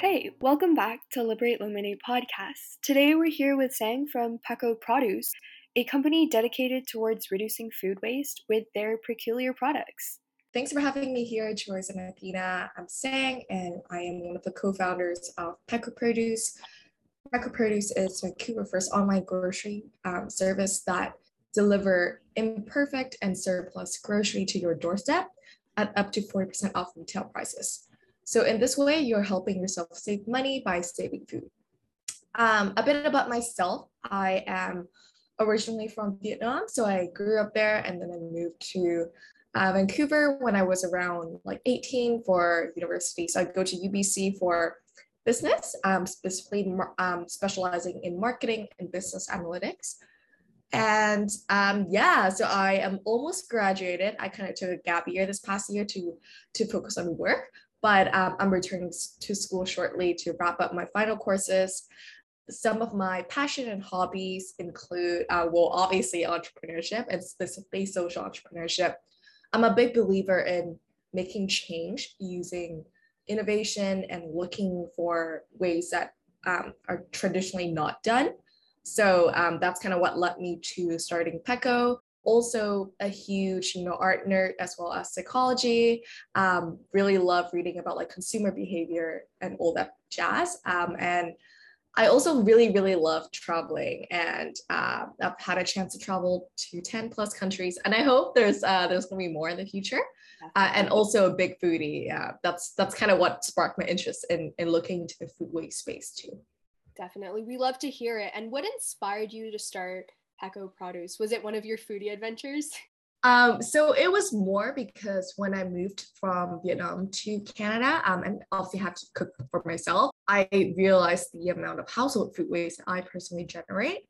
Hey, welcome back to Liberate Lemonade podcast. Today we're here with Sang from Peko Produce, a company dedicated towards reducing food waste with their peculiar products. Thanks for having me here, Joyce and Athena. I'm Sang, and I am one of the co-founders of Peko Produce. Peko Produce is Vancouver's first online grocery um, service that deliver imperfect and surplus grocery to your doorstep at up to 40% off retail prices. So in this way, you're helping yourself save money by saving food. Um, a bit about myself. I am originally from Vietnam, so I grew up there and then I moved to uh, Vancouver when I was around like 18 for university. So I go to UBC for business, um, specifically um, specializing in marketing and business analytics. And um, yeah, so I am almost graduated. I kind of took a gap year this past year to to focus on work, but um, I'm returning to school shortly to wrap up my final courses. Some of my passion and hobbies include, uh, well, obviously entrepreneurship and specifically social entrepreneurship. I'm a big believer in making change using innovation and looking for ways that um, are traditionally not done. So um, that's kind of what led me to starting Peko also a huge you know art nerd as well as psychology. Um, really love reading about like consumer behavior and all that jazz. Um, and i also really really love traveling. And uh, i've had a chance to travel to 10 plus countries. And i hope there's uh, there's going to be more in the future. Uh, and also a big foodie. Yeah that's that's kind of what sparked my interest in in looking into the food waste space too. Definitely. We love to hear it. And what inspired you to start Peko Produce? Was it one of your foodie adventures? Um, so it was more because when I moved from Vietnam to Canada, um, and obviously have to cook for myself, I realized the amount of household food waste I personally generate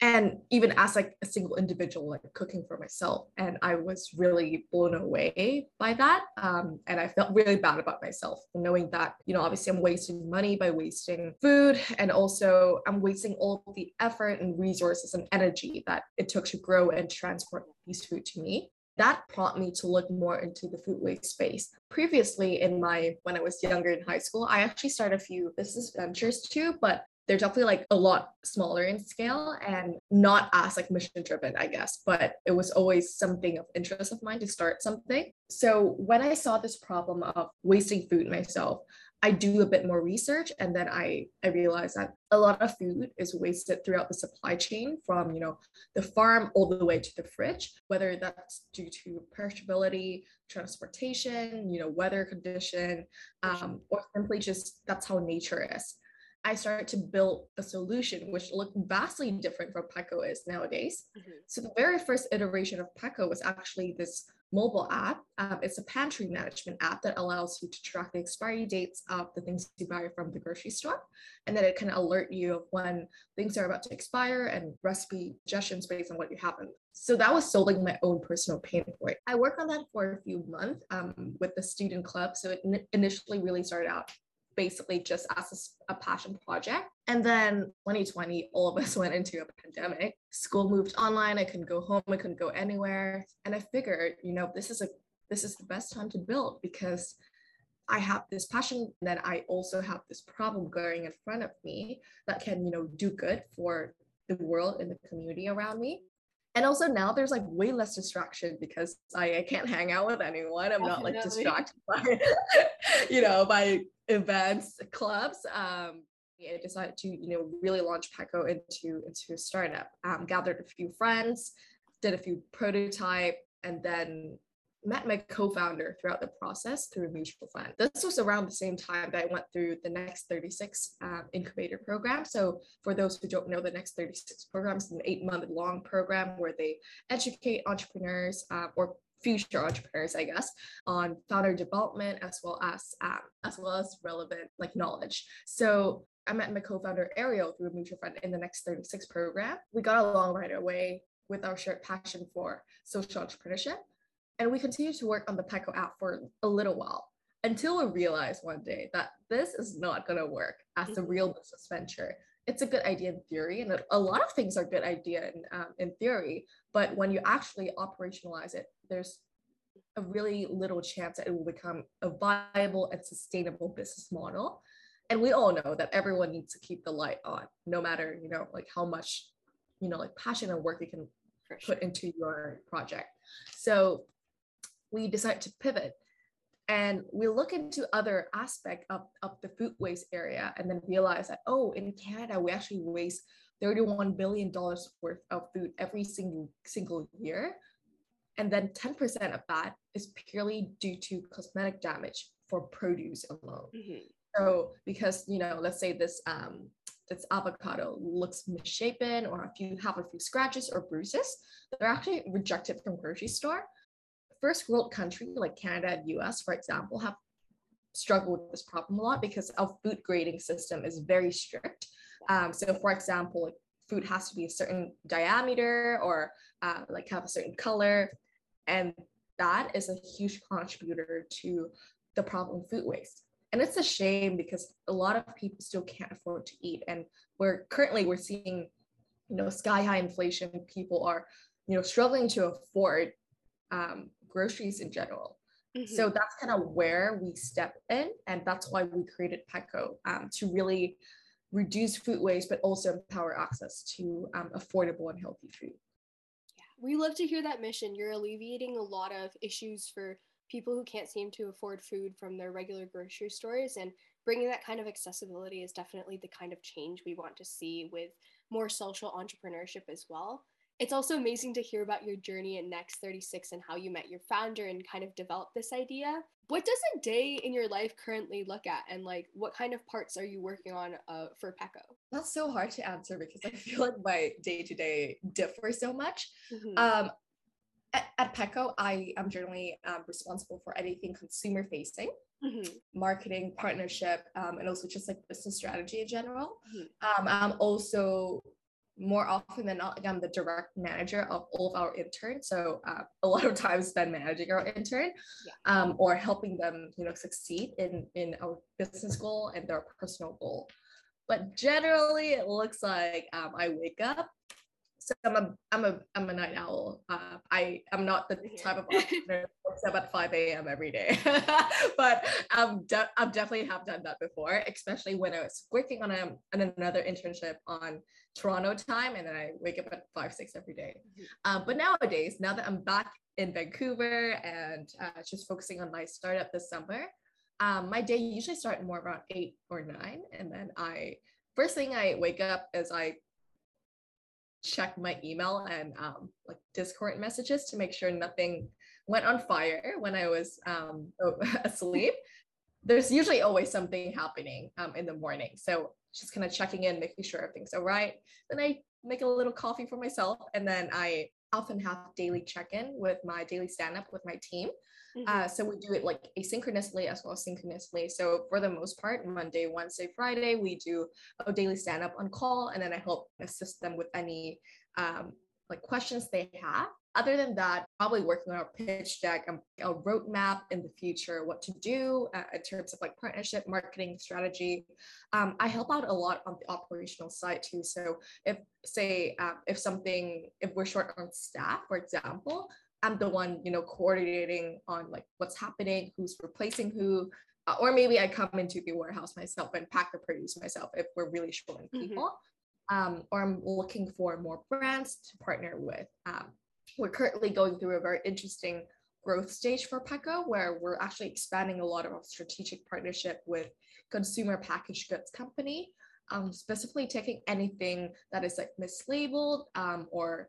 and even as like a single individual like cooking for myself and i was really blown away by that um, and i felt really bad about myself knowing that you know obviously i'm wasting money by wasting food and also i'm wasting all the effort and resources and energy that it took to grow and transport these food to me that prompted me to look more into the food waste space. Previously, in my when I was younger in high school, I actually started a few business ventures too, but they're definitely like a lot smaller in scale and not as like mission driven, I guess, but it was always something of interest of mine to start something. So when I saw this problem of wasting food myself, I do a bit more research and then I I realized that a lot of food is wasted throughout the supply chain from you know the farm all the way to the fridge whether that's due to perishability transportation you know weather condition um, or simply just that's how nature is I started to build a solution which looked vastly different from Peko is nowadays. Mm-hmm. So the very first iteration of Peko was actually this mobile app. Um, it's a pantry management app that allows you to track the expiry dates of the things you buy from the grocery store. And then it can alert you of when things are about to expire and recipe suggestions based on what you have. In. So that was solving my own personal pain point. I worked on that for a few months um, with the student club. So it n- initially really started out basically just as a, a, passion project. And then 2020, all of us went into a pandemic. School moved online. I couldn't go home. I couldn't go anywhere. And I figured, you know, this is a this is the best time to build because I have this passion and then I also have this problem going in front of me that can, you know, do good for the world and the community around me. And also now there's like way less distraction because I, I can't hang out with anyone. I'm Definitely. not like distracted by, you know, by events, clubs, um, I decided to, you know, really launch Peko into into a startup. Um, gathered a few friends, did a few prototype, and then met my co-founder throughout the process through mutual fund. This was around the same time that I went through the Next 36 um, incubator program. So for those who don't know, the Next 36 program is an eight-month long program where they educate entrepreneurs uh, or future entrepreneurs, I guess, on founder development as well as um, as well as relevant like knowledge. So I met my co-founder Ariel through mutual fund in the Next 36 program. We got along right away with our shared passion for social entrepreneurship. And we continued to work on the Peko app for a little while until we realized one day that this is not going to work as a real business venture. It's a good idea in theory and a lot of things are good idea in, um, in theory but when you actually operationalize it there's a really little chance that it will become a viable and sustainable business model. And we all know that everyone needs to keep the light on no matter you know like how much you know like passion and work you can sure. put into your project. So we decide to pivot and we look into other aspect of, of the food waste area and then realize that oh in canada we actually waste 31 billion dollars worth of food every single single year and then 10% of that is purely due to cosmetic damage for produce alone Mhm. so because you know, let's say this um this avocado looks misshapen or if you have a few scratches or bruises, they're actually rejected from grocery store. First world country like Canada and US, for example, have struggled with this problem a lot because our food grading system is very strict. Um, so for example, food has to be a certain diameter or uh, like have a certain color. And that is a huge contributor to the problem food waste and it's a shame because a lot of people still can't afford to eat and we're currently we're seeing you know sky high inflation people are you know struggling to afford um, groceries in general so Mhm. that's kind of where we step in and that's why we created Peko um, to really reduce food waste but also empower access to um, affordable and healthy food Yeah, We love to hear that mission. You're alleviating a lot of issues for people who can't seem to afford food from their regular grocery stores, and bringing that kind of accessibility is definitely the kind of change we want to see with more social entrepreneurship as well. It's also amazing to hear about your journey at Next 36 and how you met your founder and kind of developed this idea. What does a day in your life currently look at, and like what kind of parts are you working on uh, for Peko? that's so hard to answer because i feel like my day-to-day differs so much Mhm. Um, at, at Peko, I am generally um, responsible for anything consumer facing, Mhm. marketing, partnership, um, and also just like business strategy in general. Mhm. Um, I'm also more often than not, like, I'm the direct manager of all of our interns. So uh, a lot of times spend managing our intern Yeah. um, or helping them, you know, succeed in in our business goal and their personal goal. But generally, it looks like um, I wake up. So I'm a I'm a I'm a night owl. Uh, I am not the type of entrepreneur wakes up at 5 a.m. every day, but I'm de- I've definitely have done that before, especially when I was working on a on another internship on Toronto time, and then I wake up at five six every day. Mhm. Um, but nowadays, now that I'm back in Vancouver and uh, just focusing on my startup this summer, um, my day usually start more around eight or nine, and then I first thing I wake up is I check my email and um, like Discord messages to make sure nothing went on fire when I was um, asleep. There's usually always something happening um, in the morning, so just kind of checking in, making sure everything's all right. Then I make a little coffee for myself, and then I often have daily check-in with my daily stand-up with my team. Mhm. Uh, so we do it like asynchronously as well as synchronously. So for the most part, Monday, Wednesday, Friday, we do a daily stand up on call, and then I help assist them with any um, like questions they have. Other than that, probably working on our pitch deck, um, a roadmap in the future, what to do uh, in terms of like partnership, marketing strategy. Um, I help out a lot on the operational side too. So if say uh, if something, if we're short on staff, for example, I'm the one, you know, coordinating on like what's happening, who's replacing who, uh, or maybe I come into the warehouse myself and pack the produce myself if we're really short on Mhm. people. Um, or I'm looking for more brands to partner with. Um, we're currently going through a very interesting growth stage for Peko, where we're actually expanding a lot of our strategic partnership with consumer packaged goods company, um, specifically taking anything that is like mislabeled um, or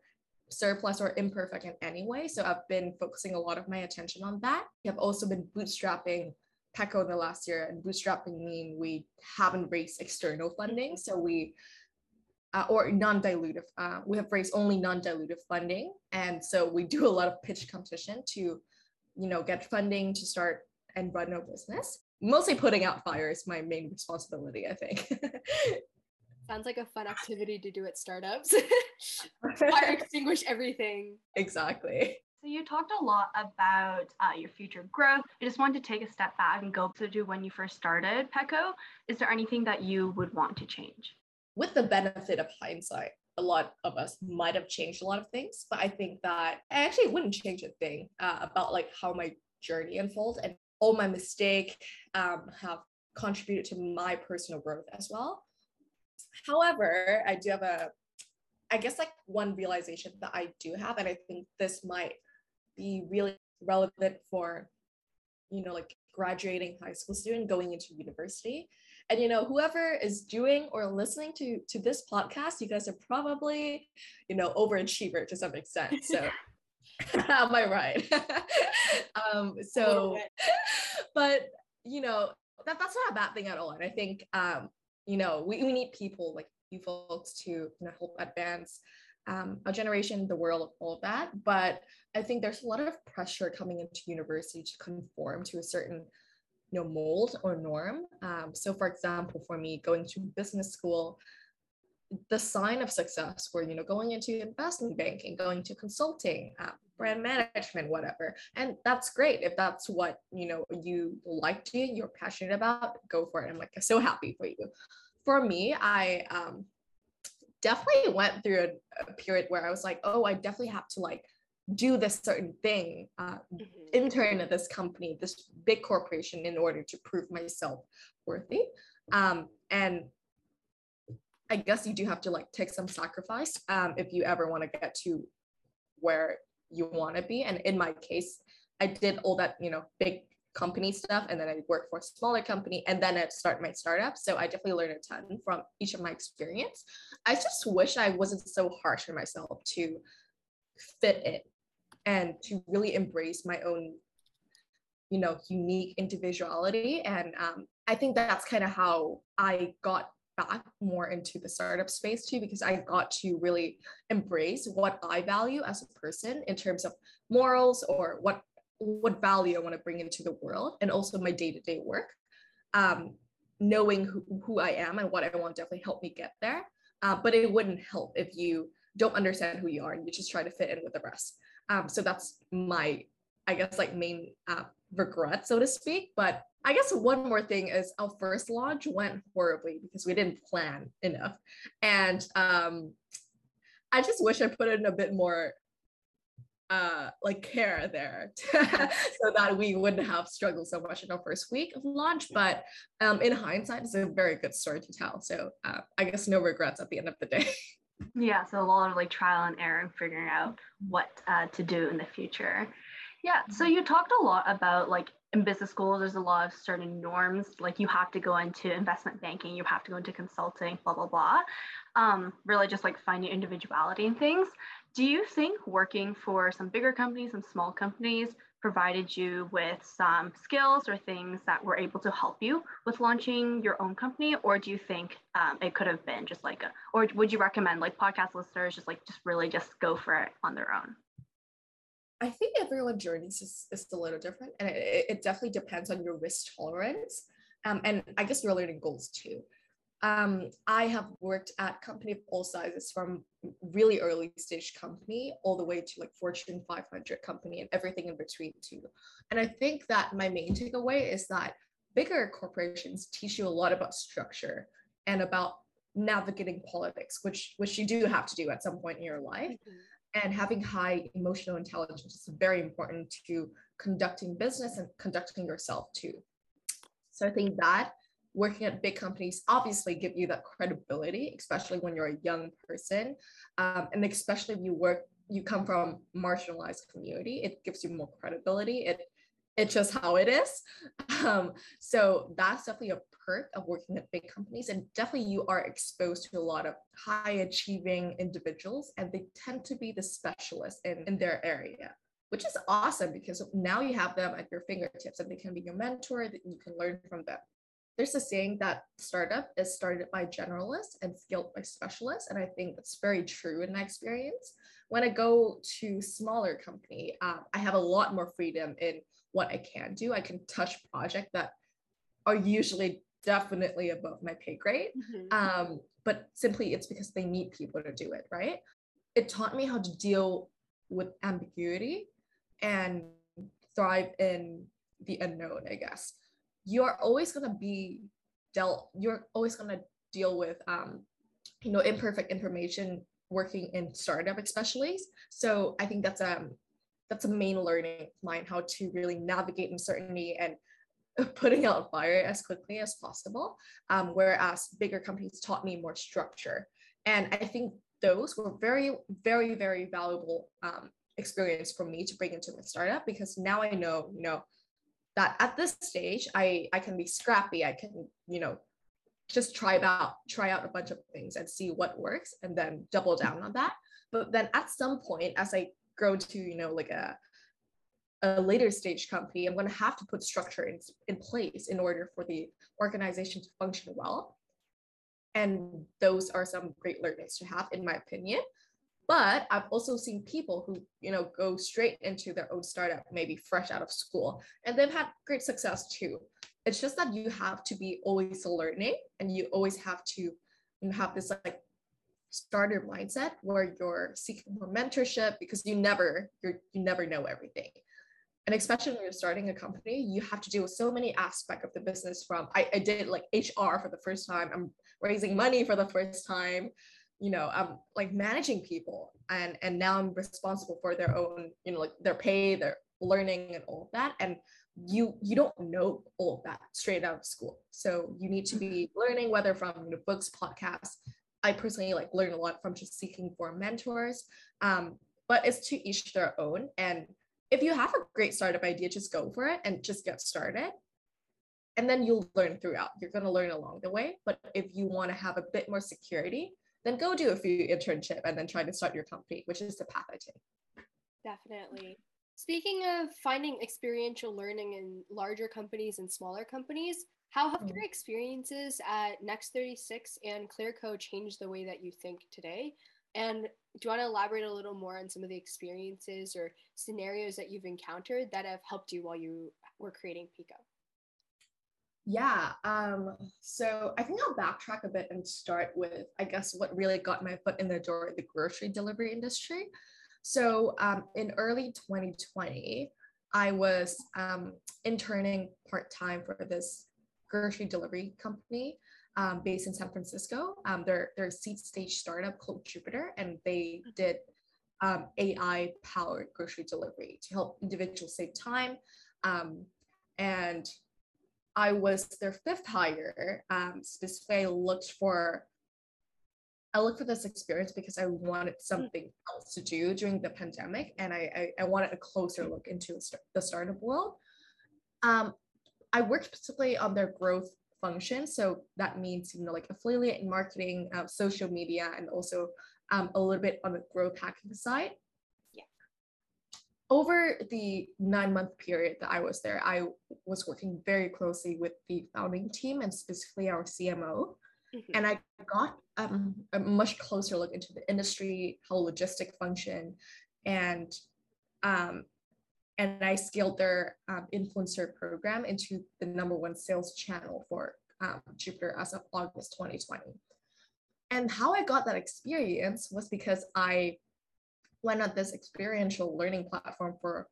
surplus or imperfect in any way. So I've been focusing a lot of my attention on that. I've also been bootstrapping Peko in the last year, and bootstrapping mean we haven't raised external funding, so we uh, or non-dilutive. Uh, we have raised only non-dilutive funding, and so we do a lot of pitch competition to, you know, get funding to start and run our business. Mostly putting out fires is my main responsibility, I think. Sounds like a fun activity to do at startups. Fire extinguish everything. exactly. So you talked a lot about uh, your future growth. I just wanted to take a step back and go to when you first started Peko. Is there anything that you would want to change? with the benefit of hindsight, a lot of us might have changed a lot of things, but I think that I actually wouldn't change a thing uh, about like how my journey unfolded and all my mistake um, have contributed to my personal growth as well. However, I do have a, I guess like one realization that I do have, and I think this might be really relevant for, you know, like graduating high school student going into university. And you know, whoever is doing or listening to to this podcast, you guys are probably, you know, overachiever to some extent. So am I right? um, so but you know, that, that's not a bad thing at all. And I think um, you know, we, we need people like you folks to you know help advance um, a generation, the world, all of that. But I think there's a lot of pressure coming into university to conform to a certain you know mold or norm. Um, so for example, for me, going to business school, the sign of success were you know going into investment banking, going to consulting, uh, brand management, whatever. And that's great if that's what you know you like to, you're passionate about, go for it. I'm like so happy for you. For me, I um, definitely went through a, a, period where I was like, oh, I definitely have to like do this certain thing, uh, mm-hmm. intern at this company, this big corporation, in order to prove myself worthy. Um, and I guess you do have to like take some sacrifice um, if you ever want to get to where you want to be. And in my case, I did all that, you know, big company stuff and then I worked for a smaller company and then I start my startup. So I definitely learned a ton from each of my experience. I just wish I wasn't so harsh on myself to fit in and to really embrace my own you know unique individuality and um, i think that's kind of how i got back more into the startup space too because i got to really embrace what i value as a person in terms of morals or what what value i want to bring into the world and also my day-to-day work. Um, knowing who, who i am and what i want definitely help me get there uh, but it wouldn't help if you don't understand who you are and you just try to fit in with the rest. Um, so that's my i guess like main uh, regret so to speak but I guess one more thing is our first launch went horribly because we didn't plan enough. And um, I just wish I put in a bit more uh, like care there so that we wouldn't have struggled so much in our first week of launch. But um, in hindsight, it's a very good story to tell. So uh, I guess no regrets at the end of the day. Yeah, so a lot of like trial and error and figuring out what uh, to do in the future. Yeah, so you talked a lot about like in business school, there's a lot of certain norms, like you have to go into investment banking, you have to go into consulting, blah, blah, blah. Um, really just like find your individuality and things. Do you think working for some bigger companies some small companies provided you with some skills or things that were able to help you with launching your own company? Or do you think um, it could have been just like a, or would you recommend like podcast listeners just like, just really just go for it on their own? I think everyone's journeys is, is a little different, and it, it definitely depends on your risk tolerance, um, and I guess your learning goals too. Um, I have worked at company of all sizes, from really early stage company all the way to like Fortune 500 company and everything in between too. And I think that my main takeaway is that bigger corporations teach you a lot about structure and about navigating politics, which which you do have to do at some point in your life. Mm-hmm and having high emotional intelligence is very important to conducting business and conducting yourself too. So I think that working at big companies obviously give you that credibility, especially when you're a young person, um, and especially if you work, you come from marginalized community, it gives you more credibility. It it's just how it is. Um, so that's definitely a perk of working at big companies. And definitely you are exposed to a lot of high achieving individuals, and they tend to be the specialists in, in their area, which is awesome because now you have them at your fingertips and they can be your mentor, that you can learn from them. There's a saying that startup is started by generalists and scaled by specialists. And I think that's very true in my experience. When I go to smaller company, um, I have a lot more freedom in what I can do. I can touch projects that are usually definitely above my pay grade. Mm-hmm. Um, but simply it's because they need people to do it, right? It taught me how to deal with ambiguity and thrive in the unknown, I guess. You're always gonna be dealt, you're always gonna deal with um, you know, imperfect information working in startup especially. So I think that's um that's a main learning of mine how to really navigate uncertainty and putting out fire as quickly as possible. Um, whereas bigger companies taught me more structure. And I think those were very, very, very valuable um, experience for me to bring into my startup because now I know, you know, that at this stage I I can be scrappy. I can, you know, just try out try out a bunch of things and see what works and then double down on that. But then at some point, as I grow to, you know, like a a later stage company, I'm going to have to put structure in, in place in order for the organization to function well. And those are some great learnings to have, in my opinion. But I've also seen people who, you know, go straight into their own startup, maybe fresh out of school, and they've had great success too. It's just that you have to be always learning and you always have to you have this like starter mindset where you're seeking for mentorship because you never you're you never know everything and especially when you're starting a company you have to deal with so many aspects of the business from I, I did like hr for the first time. I'm raising money for the first time. You know i'm like managing people and and now i'm responsible for their own you know like their pay their learning and all of that. And you you don't know all of that straight out of school. So you need to be learning whether from you know, books podcasts. I personally like learn a lot from just seeking for mentors. Um, but it's to each their own. And if you have a great startup idea, just go for it and just get started. And then you'll learn throughout. You're going to learn along the way. But if you want to have a bit more security, then go do a few internship and then try to start your company, which is the path I take. Definitely. Speaking of finding experiential learning in larger companies and smaller companies, how have your mm. experiences at Next 36 and Clearco changed the way that you think today? And do you want to elaborate a little more on some of the experiences or scenarios that you've encountered that have helped you while you were creating Peko? Yeah. Um, so I think I'll backtrack a bit and start with, I guess, what really got my foot in the door the grocery delivery industry. So um, in early 2020, I was um, interning part time for this grocery delivery company um, based in San Francisco. Um, they're, they're a seed stage startup called Jupiter, and they did um, AI powered grocery delivery to help individuals save time. Um, and I was their fifth hire. Um, specifically, I looked for I looked for this experience because I wanted something else to do during the pandemic, and I I, I wanted a closer look into the startup world. Um, I worked specifically on their growth function. So that means, you know, like affiliate and marketing, uh, social media, and also um, a little bit on the growth hacking side. Yeah. Over the nine month period that I was there, I was working very closely with the founding team and specifically our CMO. Mm-hmm. And I got um, a much closer look into the industry, how logistic function, and um, and I scaled their um, influencer program into the number one sales channel for um, Jupiter as of August 2020. And how I got that experience was because I went on this experiential learning platform for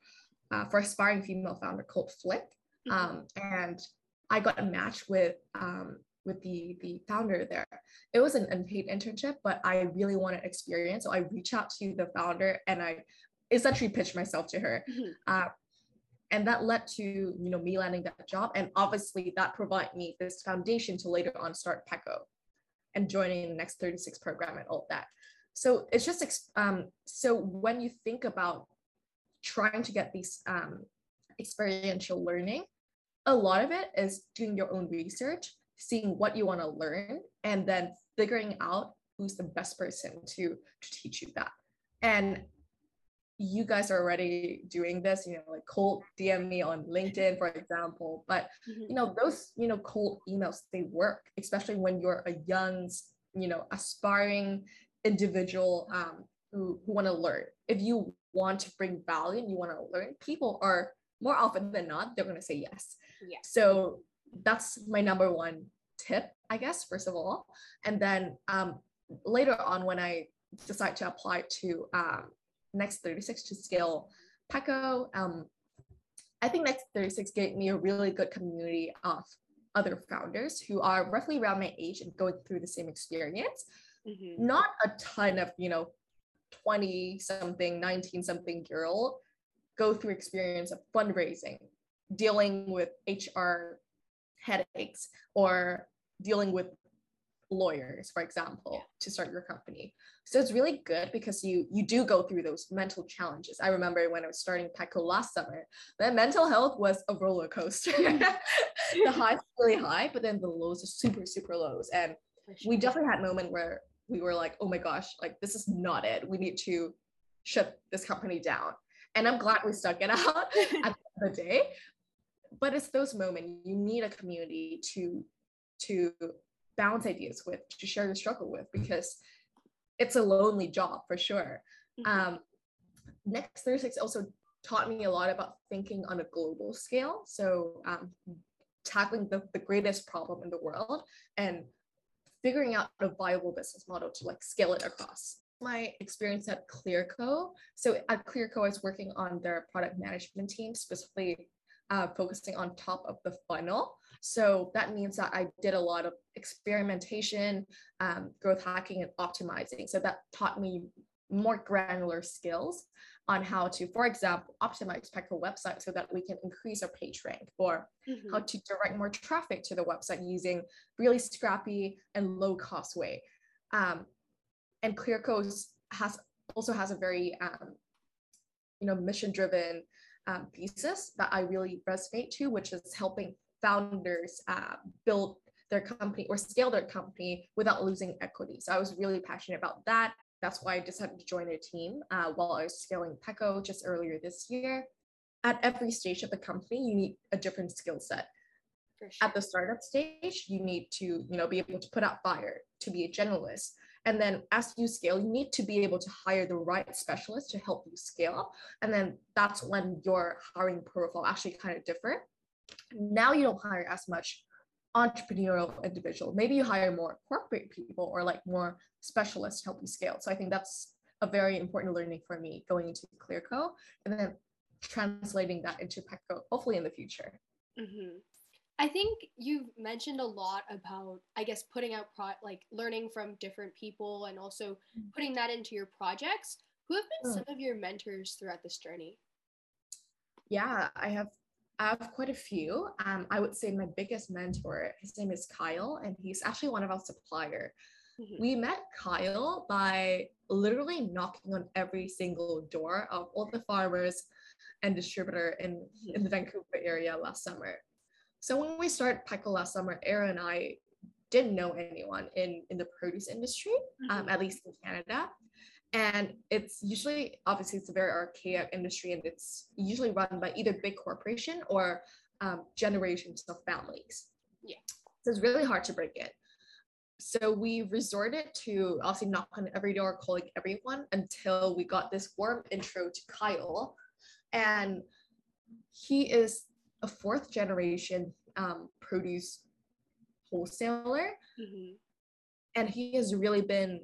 uh, for aspiring female founder called Flick, mm-hmm. um, and I got a match with um, with the the founder there. It was an unpaid internship, but I really wanted experience, so I reached out to the founder and I essentially pitched myself to her. Mm-hmm. Uh, and that led to you know me landing that job and obviously that provided me this foundation to later on start Peko and joining the next 36 program and all that so it's just um, so when you think about trying to get these um, experiential learning a lot of it is doing your own research seeing what you want to learn and then figuring out who's the best person to to teach you that and you guys are already doing this, you know, like cold DM me on LinkedIn, for example. But mm-hmm. you know, those, you know, cold emails, they work, especially when you're a young, you know, aspiring individual um, who, who want to learn. If you want to bring value and you want to learn, people are more often than not, they're gonna say yes. Yeah. So that's my number one tip, I guess, first of all. And then um, later on when I decide to apply to um, Next 36 to scale Peko. Um, I think Next 36 gave me a really good community of other founders who are roughly around my age and going through the same experience. Mm-hmm. Not a ton of, you know, 20 something, 19 something girl go through experience of fundraising dealing with hr headaches or dealing with lawyers for example to start your company. So it's really good because you you do go through those mental challenges. I remember when i was starting Peko last summer the mental health was a roller coaster. The highs really high but then the lows are super super lows. And we definitely had a moment where we were like oh my gosh like this is not it. We need to shut this company down. And i'm glad we stuck it out at the end of the day. But it's those moments you need a community to to bounce ideas with, to share your struggle with, because it's a lonely job for sure. Mm-hmm. Um, Next 36 also taught me a lot about thinking on a global scale. So um, tackling the, the greatest problem in the world and figuring out a viable business model to like scale it across. My experience at Clearco. So at Clearco, I was working on their product management team, specifically uh, focusing on top of the funnel. So that means that I did a lot of experimentation, um, growth hacking, and optimizing. So that taught me more granular skills on how to, for example, optimize Peko website so that we can increase our page rank or mm-hmm. how to direct more traffic to the website using really scrappy and low cost way. Um, and Clearco has also has a very um, you know mission driven um, thesis that I really resonate to, which is helping founders uh, build their company or scale their company without losing equity. So I was really passionate about that. That's why I decided to join a team uh, while I was scaling Peko just earlier this year. At every stage of the company, you need a different skill set. Sure. At the startup stage, you need to, you know, be able to put out fire, to be a generalist. And then as you scale, you need to be able to hire the right specialist to help you scale. And then that's when your hiring profile actually kind of differ. Now you don't hire as much entrepreneurial individual. Maybe you hire more corporate people or like more specialists to help you scale. So I think that's a very important learning for me going into Clearco and then translating that into Peko, hopefully in the future. Mm-hmm. I think you've mentioned a lot about, I guess, putting out pro like learning from different people and also mm. putting that into your projects. Who have been mm. some of your mentors throughout this journey? Yeah, I have I have quite a few. Um, I would say my biggest mentor, his name is Kyle, and he's actually one of our supplier. Mm-hmm. We met Kyle by literally knocking on every single door of all the farmers and distributor in, mm-hmm. in the Vancouver area last summer. So when we started Peko last summer, Aaron and I didn't know anyone in, in the produce industry, um, mm-hmm. um, at least in Canada. And it's usually, obviously, it's a very archaic industry and it's usually run by either big corporation or um, generations of families. Yeah. So it's really hard to break it. So we resorted to obviously knock on every door, calling everyone until we got this warm intro to Kyle. And he is a fourth generation um, produce wholesaler. Mm-hmm. And he has really been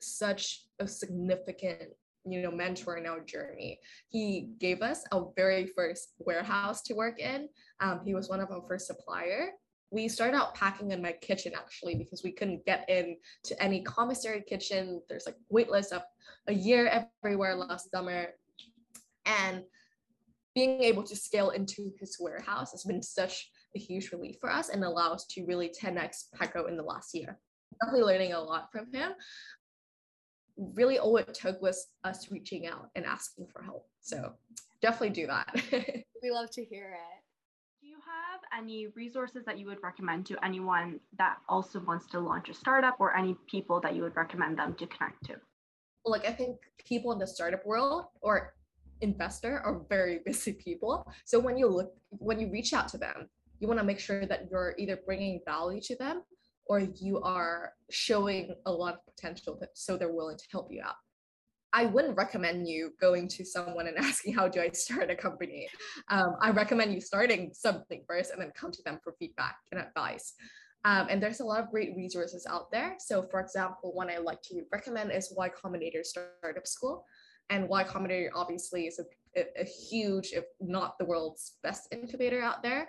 such a significant you know mentor in our journey. He gave us our very first warehouse to work in. Um, he was one of our first supplier. We started out packing in my kitchen actually because we couldn't get in to any commissary kitchen. There's like wait lists of a year everywhere last summer. And being able to scale into his warehouse has been such a huge relief for us and allow us to really 10x Peko in the last year. Definitely learning a lot from him. Really, all it took was us reaching out and asking for help. So definitely do that. we love to hear it. Do you have any resources that you would recommend to anyone that also wants to launch a startup or any people that you would recommend them to connect to? Like, I think people in the startup world or investor are very busy people. So when you look, when you reach out to them, you want to make sure that you're either bringing value to them or you are showing a lot of potential so they're willing to help you out. I wouldn't recommend you going to someone and asking, How do I start a company? Um, I recommend you starting something first and then come to them for feedback and advice. Um, and there's a lot of great resources out there. So, for example, one I like to recommend is Y Combinator Startup School and Y Combinator obviously is a, a, huge, if not the world's best incubator out there.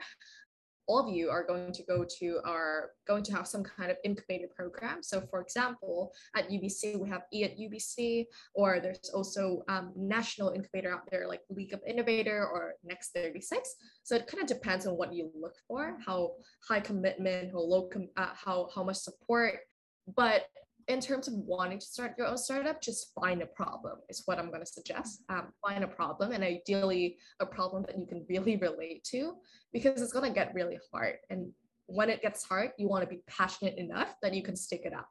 All of you are going to go to are going to have some kind of incubator program. So for example, at UBC, we have E at UBC, or there's also um, national incubator out there like League of Innovator or Next 36. So it kind of depends on what you look for, how high commitment, how low, com- uh, how, how much support. But in terms of wanting to start your own startup, just find a problem is what I'm going to suggest. Um, find a problem and ideally a problem that you can really relate to because it's going to get really hard. And when it gets hard, you want to be passionate enough that you can stick it out.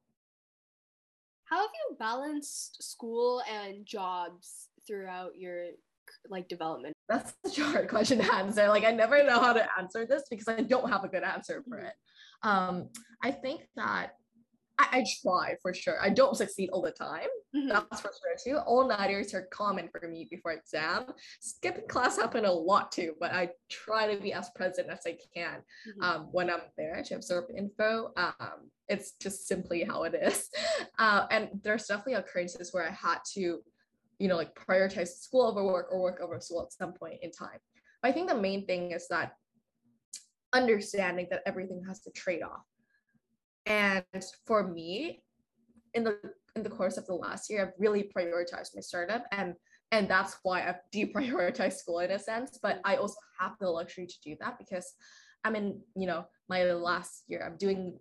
How have you balanced school and jobs throughout your like development? That's such a hard question to answer. Like I never know how to answer this because I don't have a good answer for it. Um, I think that I, I, try for sure. I don't succeed all the time. Mm-hmm. That's for sure too. All nighters are common for me before exam. Skipping class happen a lot too, but I try to be as present as I can mm-hmm. um, when I'm there to absorb info. Um, it's just simply how it is. Uh, and there's definitely occurrences where I had to, you know, like prioritize school over work or work over school at some point in time. But I think the main thing is that understanding that everything has to trade off and for me, in the in the course of the last year, I've really prioritized my startup and and that's why I've deprioritized school in a sense. But I also have the luxury to do that because I'm in, you know, my last year. I'm doing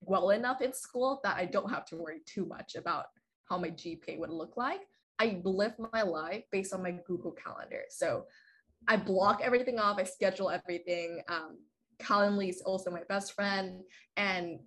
well enough in school that I don't have to worry too much about how my GPA would look like. I live my life based on my Google Calendar. So I block everything off, I schedule everything. Um, Calendly is also my best friend. And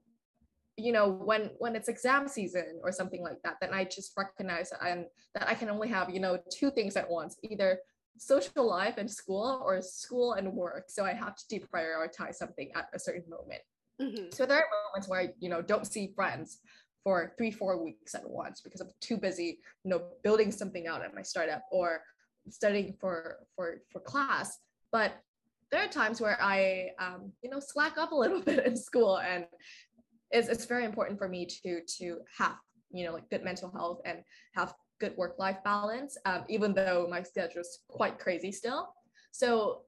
you know, when when it's exam season or something like that, then I just recognize and that I can only have, you know, two things at once, either social life and school or school and work. So I have to deprioritize something at a certain moment. Mm-hmm. So there are moments where I, you know, don't see friends for three, four weeks at once because I'm too busy, you know, building something out at my startup or studying for for for class. But there are times where I, um, you know, slack up a little bit in school, and it's, it's very important for me to to have, you know, like good mental health and have good work life balance, um, even though my schedule is quite crazy still. So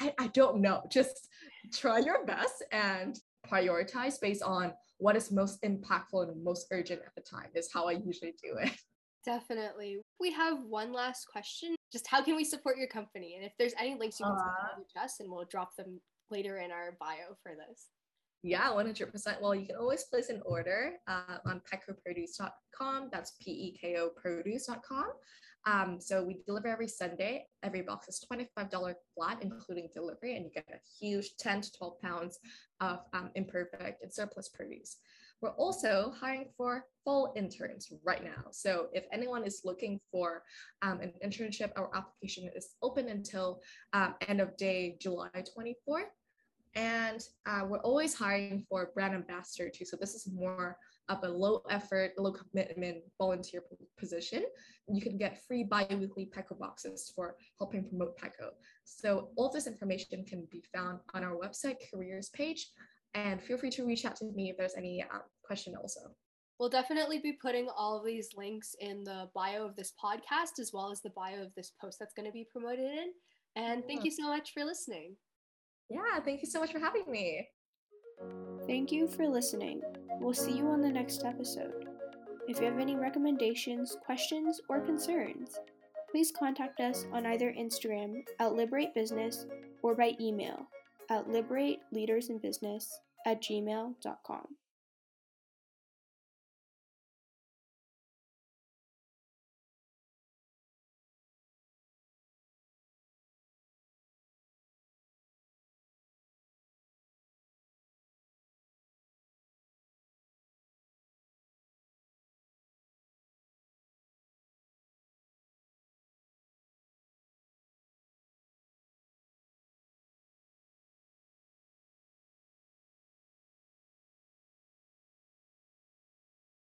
I, I don't know. Just try your best and prioritize based on what is most impactful and most urgent at the time is how I usually do it. Definitely. We have one last question. Just how can we support your company? And if there's any links you can uh, to us, and we'll drop them later in our bio for this. Yeah, 100%. Well, you can always place an order uh, on pekoproduce.com. That's P E K O produce.com. Um, so we deliver every Sunday. Every box is $25 flat, including delivery, and you get a huge 10 to 12 pounds of um, imperfect and surplus produce. We're also hiring for full interns right now. So if anyone is looking for um, an internship, our application is open until um, end of day July 24th. And uh, we're always hiring for brand ambassador too. So this is more of a low effort, low commitment volunteer position. You can get free bi-weekly Peko boxes for helping promote Peko. So all this information can be found on our website careers page and feel free to reach out to me if there's any um, question also. We'll definitely be putting all of these links in the bio of this podcast as well as the bio of this post that's going to be promoted in. And thank you so much for listening. Yeah, thank you so much for having me. Thank you for listening. We'll see you on the next episode. If you have any recommendations, questions, or concerns, please contact us on either Instagram at Liberate Business or by email at liberateleadersinbusiness at gmail.com.